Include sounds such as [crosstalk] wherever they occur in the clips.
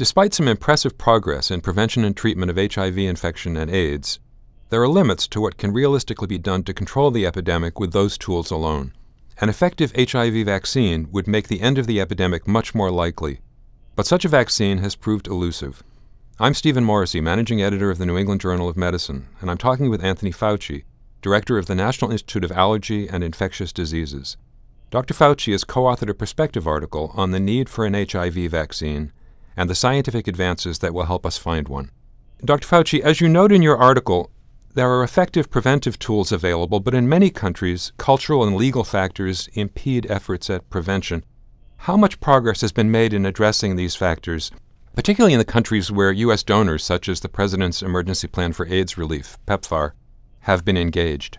Despite some impressive progress in prevention and treatment of HIV infection and AIDS, there are limits to what can realistically be done to control the epidemic with those tools alone. An effective HIV vaccine would make the end of the epidemic much more likely, but such a vaccine has proved elusive. I'm Stephen Morrissey, managing editor of the New England Journal of Medicine, and I'm talking with Anthony Fauci, director of the National Institute of Allergy and Infectious Diseases. Dr. Fauci has co authored a perspective article on the need for an HIV vaccine and the scientific advances that will help us find one. Dr. Fauci, as you note in your article, there are effective preventive tools available, but in many countries, cultural and legal factors impede efforts at prevention. How much progress has been made in addressing these factors, particularly in the countries where U.S. donors, such as the President's Emergency Plan for AIDS Relief, PEPFAR, have been engaged?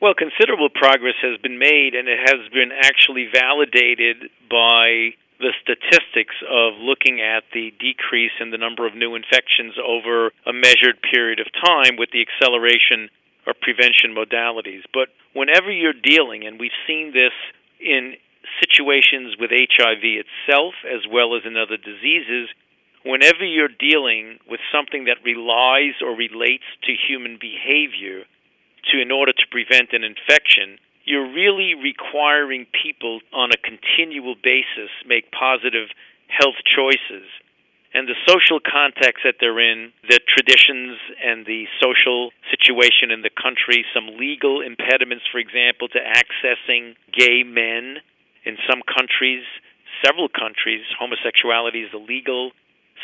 Well, considerable progress has been made, and it has been actually validated by the statistics of looking at the decrease in the number of new infections over a measured period of time with the acceleration of prevention modalities. But whenever you're dealing, and we've seen this in situations with HIV itself as well as in other diseases, whenever you're dealing with something that relies or relates to human behavior to in order to prevent an infection, you're really requiring people on a continual basis make positive health choices. And the social context that they're in, the traditions and the social situation in the country, some legal impediments, for example, to accessing gay men. In some countries, several countries, homosexuality is illegal.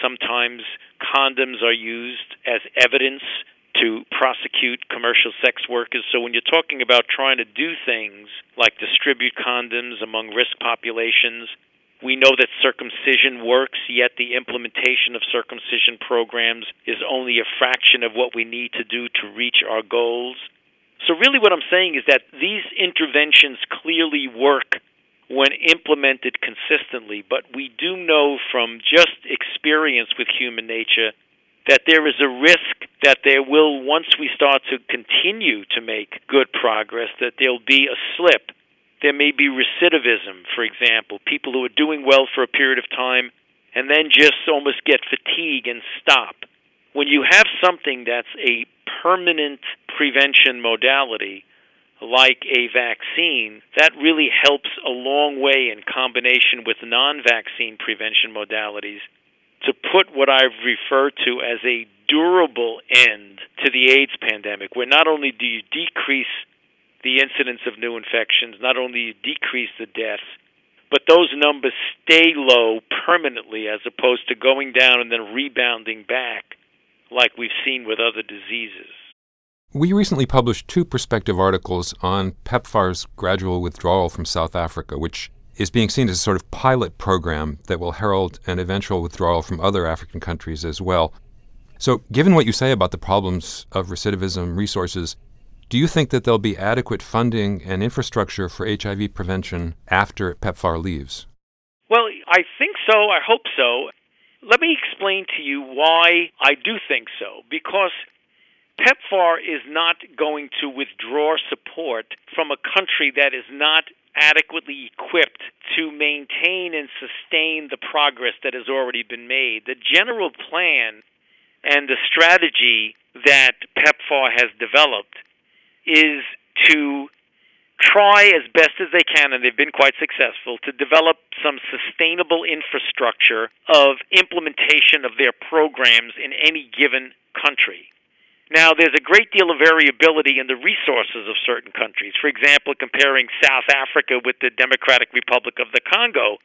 Sometimes condoms are used as evidence to prosecute commercial sex workers. So when you're talking about trying to do things like distribute condoms among risk populations, we know that circumcision works, yet the implementation of circumcision programs is only a fraction of what we need to do to reach our goals. So, really, what I'm saying is that these interventions clearly work when implemented consistently, but we do know from just experience with human nature that there is a risk that there will, once we start to continue to make good progress, that there'll be a slip. There may be recidivism, for example, people who are doing well for a period of time and then just almost get fatigue and stop. When you have something that's a permanent prevention modality, like a vaccine, that really helps a long way in combination with non vaccine prevention modalities to put what I've referred to as a durable end to the AIDS pandemic, where not only do you decrease the incidence of new infections, not only you decrease the deaths, but those numbers stay low permanently as opposed to going down and then rebounding back like we've seen with other diseases. We recently published two perspective articles on PEPFAR's gradual withdrawal from South Africa, which is being seen as a sort of pilot program that will herald an eventual withdrawal from other African countries as well. So, given what you say about the problems of recidivism, resources, do you think that there'll be adequate funding and infrastructure for HIV prevention after PEPFAR leaves? Well, I think so. I hope so. Let me explain to you why I do think so. Because PEPFAR is not going to withdraw support from a country that is not adequately equipped to maintain and sustain the progress that has already been made. The general plan and the strategy that PEPFAR has developed is to try as best as they can, and they've been quite successful, to develop some sustainable infrastructure of implementation of their programs in any given country. Now, there's a great deal of variability in the resources of certain countries. For example, comparing South Africa with the Democratic Republic of the Congo,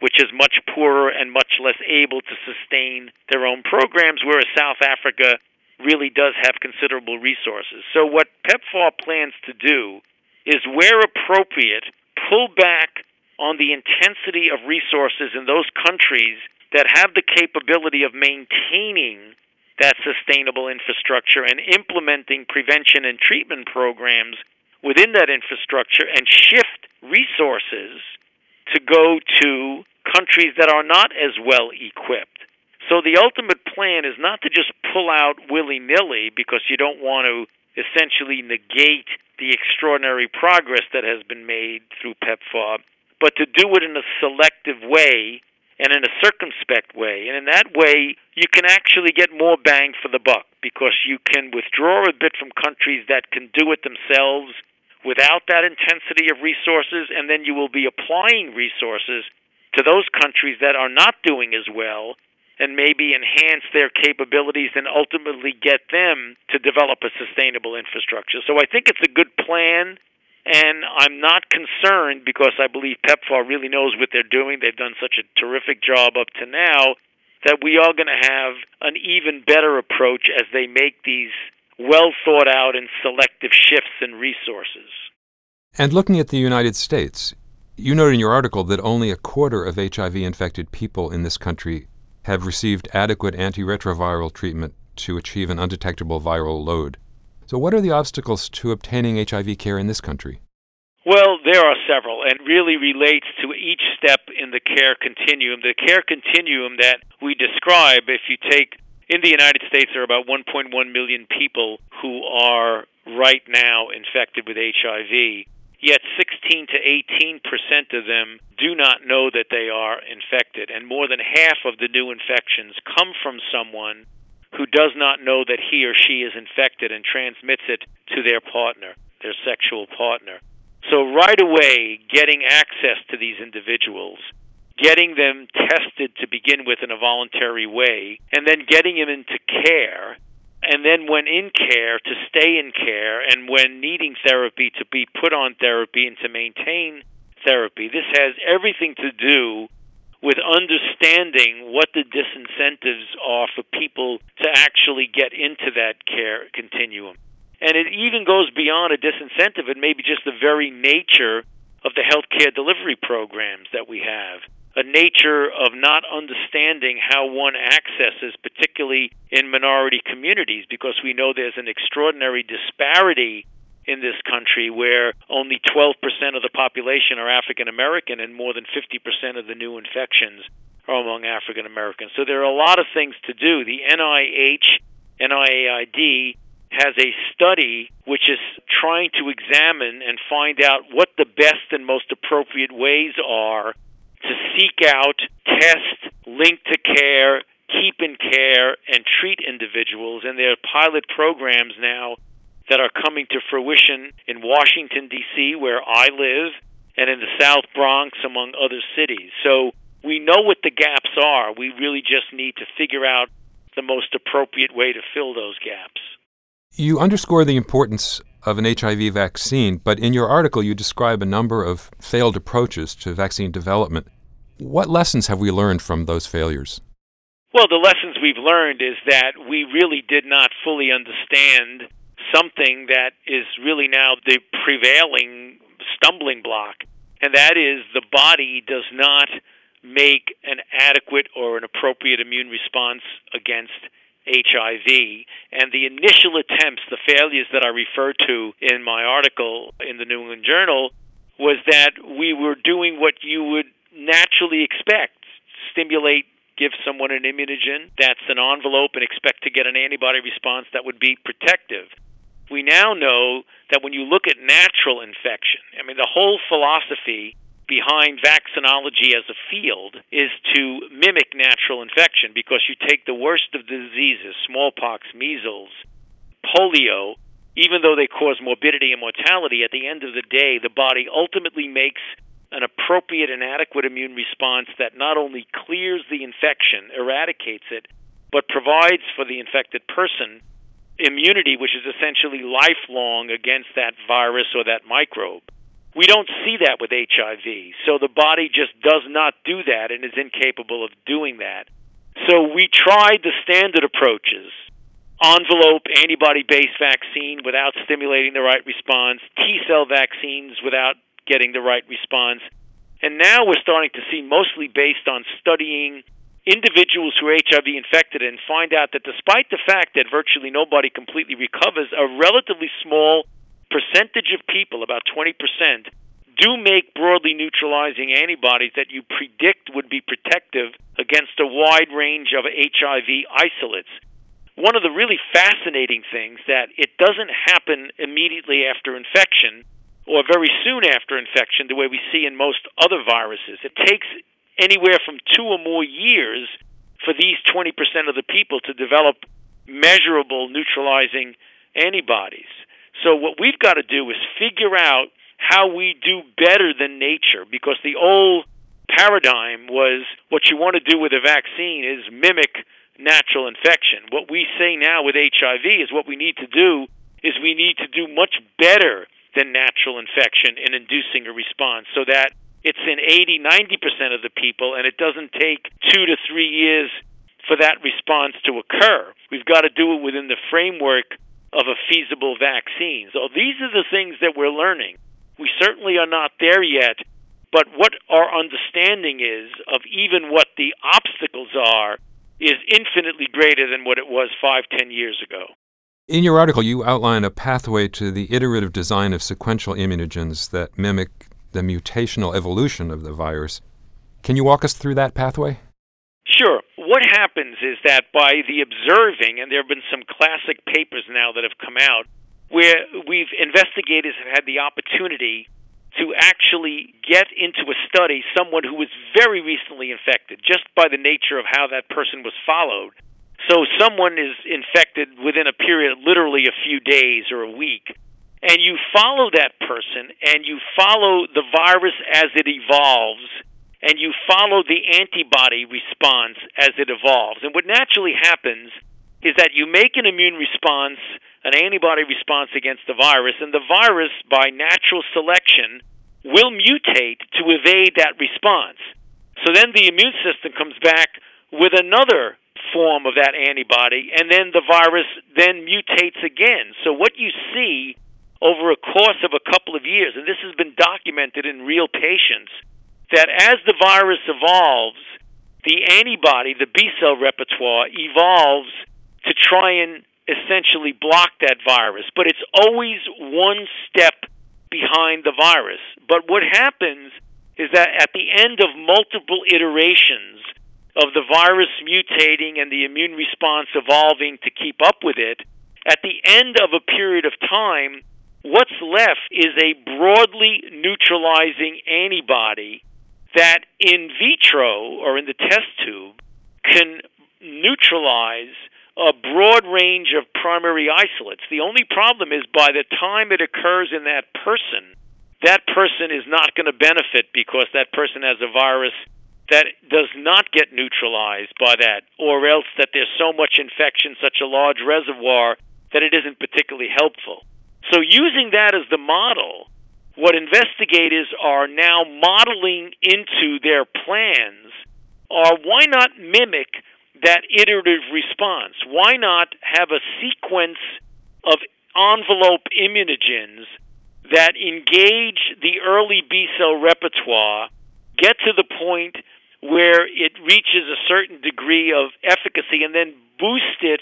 which is much poorer and much less able to sustain their own programs, whereas South Africa really does have considerable resources. So, what PEPFAR plans to do is, where appropriate, pull back on the intensity of resources in those countries that have the capability of maintaining that sustainable infrastructure and implementing prevention and treatment programs within that infrastructure and shift resources to go to countries that are not as well equipped. So the ultimate plan is not to just pull out willy nilly because you don't want to essentially negate the extraordinary progress that has been made through PEPFAR, but to do it in a selective way and in a circumspect way. And in that way, you can actually get more bang for the buck because you can withdraw a bit from countries that can do it themselves without that intensity of resources, and then you will be applying resources to those countries that are not doing as well and maybe enhance their capabilities and ultimately get them to develop a sustainable infrastructure. So I think it's a good plan. And I'm not concerned because I believe PEPFAR really knows what they're doing. They've done such a terrific job up to now that we are going to have an even better approach as they make these well thought out and selective shifts in resources. And looking at the United States, you note in your article that only a quarter of HIV infected people in this country have received adequate antiretroviral treatment to achieve an undetectable viral load. So, what are the obstacles to obtaining HIV care in this country? Well, there are several, and really relates to each step in the care continuum. The care continuum that we describe, if you take in the United States, there are about 1.1 million people who are right now infected with HIV. Yet 16 to 18 percent of them do not know that they are infected, and more than half of the new infections come from someone who does not know that he or she is infected and transmits it to their partner, their sexual partner. So, right away, getting access to these individuals, getting them tested to begin with in a voluntary way, and then getting them into care, and then when in care, to stay in care, and when needing therapy, to be put on therapy and to maintain therapy. This has everything to do with understanding what the disincentives are for people to actually get into that care continuum. And it even goes beyond a disincentive. It may be just the very nature of the healthcare delivery programs that we have. A nature of not understanding how one accesses, particularly in minority communities, because we know there's an extraordinary disparity in this country where only 12% of the population are African American and more than 50% of the new infections are among African Americans. So there are a lot of things to do. The NIH, NIAID, has a study which is trying to examine and find out what the best and most appropriate ways are to seek out, test, link to care, keep in care, and treat individuals. And there are pilot programs now that are coming to fruition in Washington, D.C., where I live, and in the South Bronx, among other cities. So we know what the gaps are. We really just need to figure out the most appropriate way to fill those gaps. You underscore the importance of an HIV vaccine, but in your article you describe a number of failed approaches to vaccine development. What lessons have we learned from those failures? Well, the lessons we've learned is that we really did not fully understand something that is really now the prevailing stumbling block, and that is the body does not make an adequate or an appropriate immune response against HIV. And the initial attempts, the failures that I refer to in my article in the New England Journal, was that we were doing what you would naturally expect stimulate give someone an immunogen that's an envelope and expect to get an antibody response that would be protective. We now know that when you look at natural infection, I mean, the whole philosophy behind vaccinology as a field is to mimic natural infection because you take the worst of the diseases, smallpox, measles, polio, even though they cause morbidity and mortality, at the end of the day, the body ultimately makes an appropriate and adequate immune response that not only clears the infection, eradicates it, but provides for the infected person immunity, which is essentially lifelong against that virus or that microbe. We don't see that with HIV. So the body just does not do that and is incapable of doing that. So we tried the standard approaches envelope antibody based vaccine without stimulating the right response, T cell vaccines without getting the right response. And now we're starting to see, mostly based on studying individuals who are HIV infected and find out that despite the fact that virtually nobody completely recovers, a relatively small percentage of people, about 20%, do make broadly neutralizing antibodies that you predict would be protective against a wide range of HIV isolates. One of the really fascinating things that it doesn't happen immediately after infection or very soon after infection the way we see in most other viruses. It takes anywhere from two or more years for these 20% of the people to develop measurable neutralizing antibodies. So, what we've got to do is figure out how we do better than nature because the old paradigm was what you want to do with a vaccine is mimic natural infection. What we say now with HIV is what we need to do is we need to do much better than natural infection in inducing a response so that it's in 80, 90% of the people and it doesn't take two to three years for that response to occur. We've got to do it within the framework of a feasible vaccine. So these are the things that we're learning. We certainly are not there yet, but what our understanding is of even what the obstacles are is infinitely greater than what it was five, ten years ago. In your article, you outline a pathway to the iterative design of sequential immunogens that mimic the mutational evolution of the virus. Can you walk us through that pathway? Sure. What happens is that by the observing, and there have been some classic papers now that have come out, where we've investigators have had the opportunity to actually get into a study someone who was very recently infected just by the nature of how that person was followed. So someone is infected within a period literally a few days or a week. And you follow that person and you follow the virus as it evolves and you follow the antibody response as it evolves. And what naturally happens is that you make an immune response an antibody response against the virus, and the virus, by natural selection, will mutate to evade that response. So then the immune system comes back with another form of that antibody, and then the virus then mutates again. So what you see over a course of a couple of years, and this has been documented in real patients, that as the virus evolves, the antibody, the B cell repertoire, evolves to try and essentially block that virus, but it's always one step behind the virus. But what happens is that at the end of multiple iterations of the virus mutating and the immune response evolving to keep up with it, at the end of a period of time, what's left is a broadly neutralizing antibody that in vitro or in the test tube can neutralize a broad range of primary isolates. The only problem is by the time it occurs in that person, that person is not going to benefit because that person has a virus that does not get neutralized by that, or else that there's so much infection, such a large reservoir, that it isn't particularly helpful. So, using that as the model, what investigators are now modeling into their plans are why not mimic that iterative response? Why not have a sequence of envelope immunogens that engage the early B cell repertoire, get to the point where it reaches a certain degree of efficacy, and then boost it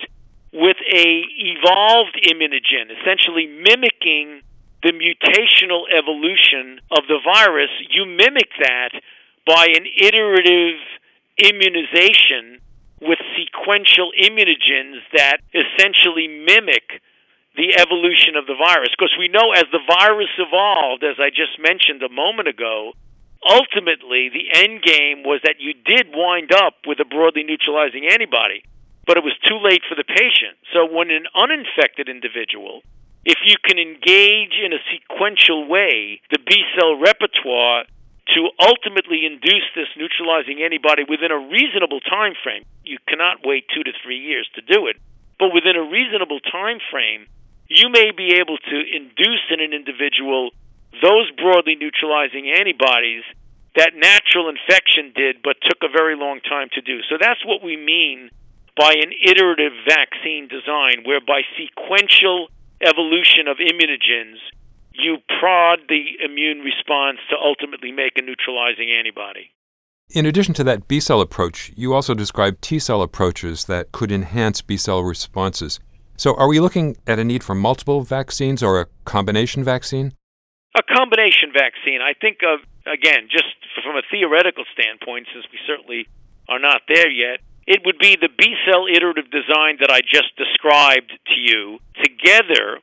with a evolved immunogen, essentially mimicking the mutational evolution of the virus. You mimic that by an iterative immunization with sequential immunogens that essentially mimic the evolution of the virus. Because we know as the virus evolved, as I just mentioned a moment ago, ultimately the end game was that you did wind up with a broadly neutralizing antibody, but it was too late for the patient. So when an uninfected individual, if you can engage in a sequential way the B cell repertoire to ultimately induce this neutralizing antibody within a reasonable time frame. You cannot wait 2 to 3 years to do it, but within a reasonable time frame, you may be able to induce in an individual those broadly neutralizing antibodies that natural infection did but took a very long time to do. So that's what we mean by an iterative vaccine design whereby sequential evolution of immunogens you prod the immune response to ultimately make a neutralizing antibody. In addition to that B cell approach, you also describe T cell approaches that could enhance B cell responses. So, are we looking at a need for multiple vaccines or a combination vaccine? A combination vaccine. I think of, again, just from a theoretical standpoint, since we certainly are not there yet, it would be the B cell iterative design that I just described to you, together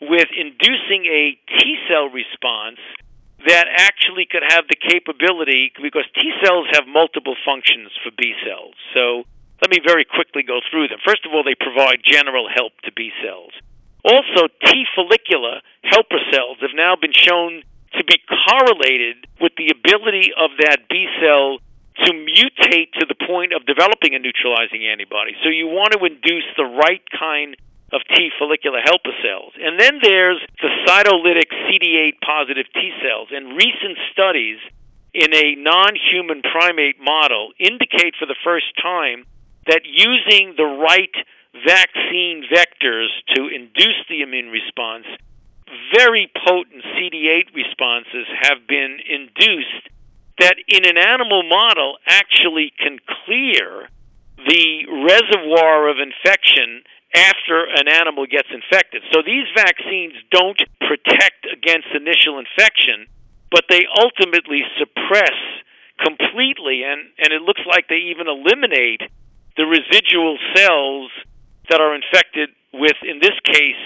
with inducing a T cell response that actually could have the capability, because T cells have multiple functions for B cells. So let me very quickly go through them. First of all, they provide general help to B cells. Also, T follicular helper cells have now been shown to be correlated with the ability of that B cell to mutate to the point of developing a neutralizing antibody. So you want to induce the right kind of T follicular helper cells. And then there's the cytolytic CD8 positive T cells. And recent studies in a non human primate model indicate for the first time that using the right vaccine vectors to induce the immune response, very potent CD8 responses have been induced that in an animal model actually can clear the reservoir of infection after an animal gets infected. So these vaccines don't protect against initial infection, but they ultimately suppress completely, and, and it looks like they even eliminate the residual cells that are infected with, in this case,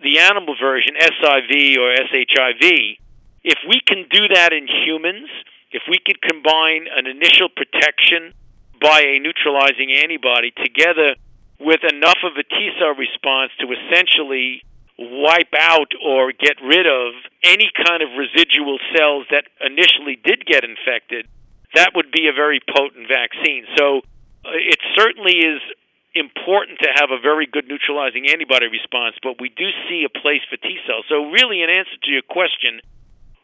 the animal version, SIV or SHIV. If we can do that in humans, if we could combine an initial protection by a neutralizing antibody together with enough of a T cell response to essentially wipe out or get rid of any kind of residual cells that initially did get infected, that would be a very potent vaccine. So uh, it certainly is important to have a very good neutralizing antibody response, but we do see a place for T cells. So, really, in answer to your question,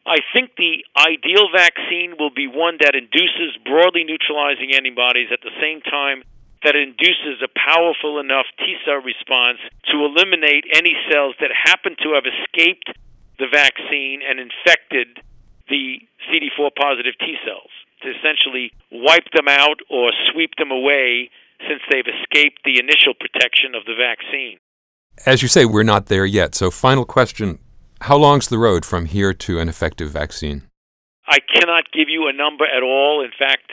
I think the ideal vaccine will be one that induces broadly neutralizing antibodies at the same time that induces a powerful enough T cell response to eliminate any cells that happen to have escaped the vaccine and infected the CD4 positive T cells, to essentially wipe them out or sweep them away since they've escaped the initial protection of the vaccine. As you say, we're not there yet. So, final question how long's the road from here to an effective vaccine? I cannot give you a number at all. In fact,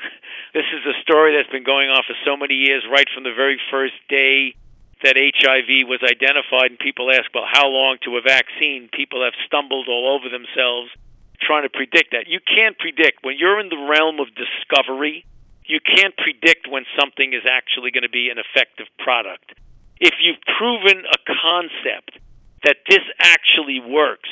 [laughs] this is a story that's been going on for so many years, right from the very first day that HIV was identified, and people ask, well, how long to a vaccine? People have stumbled all over themselves trying to predict that. You can't predict. When you're in the realm of discovery, you can't predict when something is actually going to be an effective product. If you've proven a concept, that this actually works,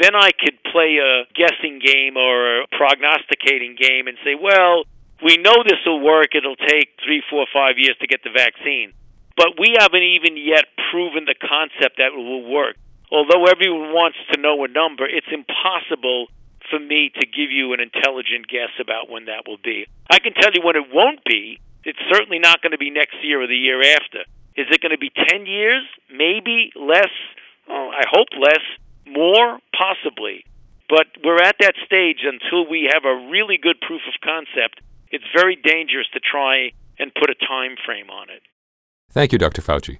then I could play a guessing game or a prognosticating game and say, well, we know this will work. It'll take three, four, five years to get the vaccine. But we haven't even yet proven the concept that it will work. Although everyone wants to know a number, it's impossible for me to give you an intelligent guess about when that will be. I can tell you when it won't be. It's certainly not going to be next year or the year after. Is it going to be 10 years? Maybe less? Oh, I hope less, more possibly. But we're at that stage until we have a really good proof of concept. It's very dangerous to try and put a time frame on it. Thank you, Dr. Fauci.